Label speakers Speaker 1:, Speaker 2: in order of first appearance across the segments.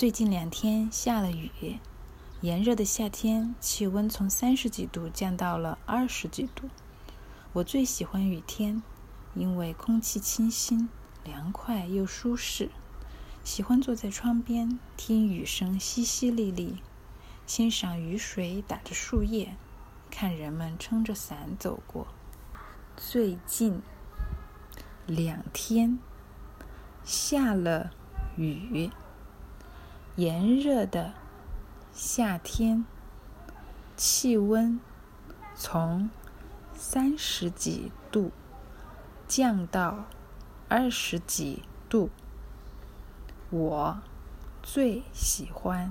Speaker 1: 最近两天下了雨，炎热的夏天，气温从三十几度降到了二十几度。我最喜欢雨天，因为空气清新、凉快又舒适。喜欢坐在窗边，听雨声淅淅沥沥，欣赏雨水打着树叶，看人们撑着伞走过。最近两天下了雨。炎热的夏天，气温从三十几度降到二十几度。我最喜欢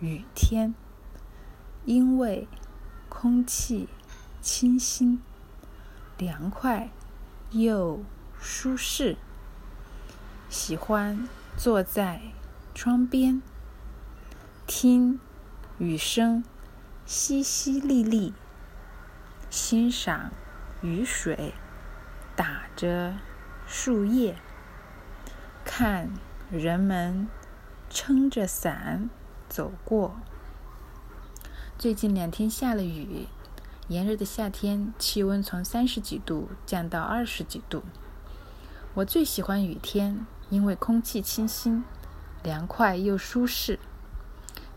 Speaker 1: 雨天，因为空气清新、凉快又舒适。喜欢坐在窗边。听雨声淅淅沥沥，欣赏雨水打着树叶，看人们撑着伞走过。最近两天下了雨，炎热的夏天，气温从三十几度降到二十几度。我最喜欢雨天，因为空气清新、凉快又舒适。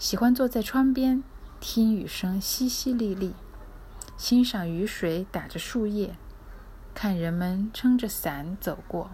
Speaker 1: 喜欢坐在窗边，听雨声淅淅沥沥，欣赏雨水打着树叶，看人们撑着伞走过。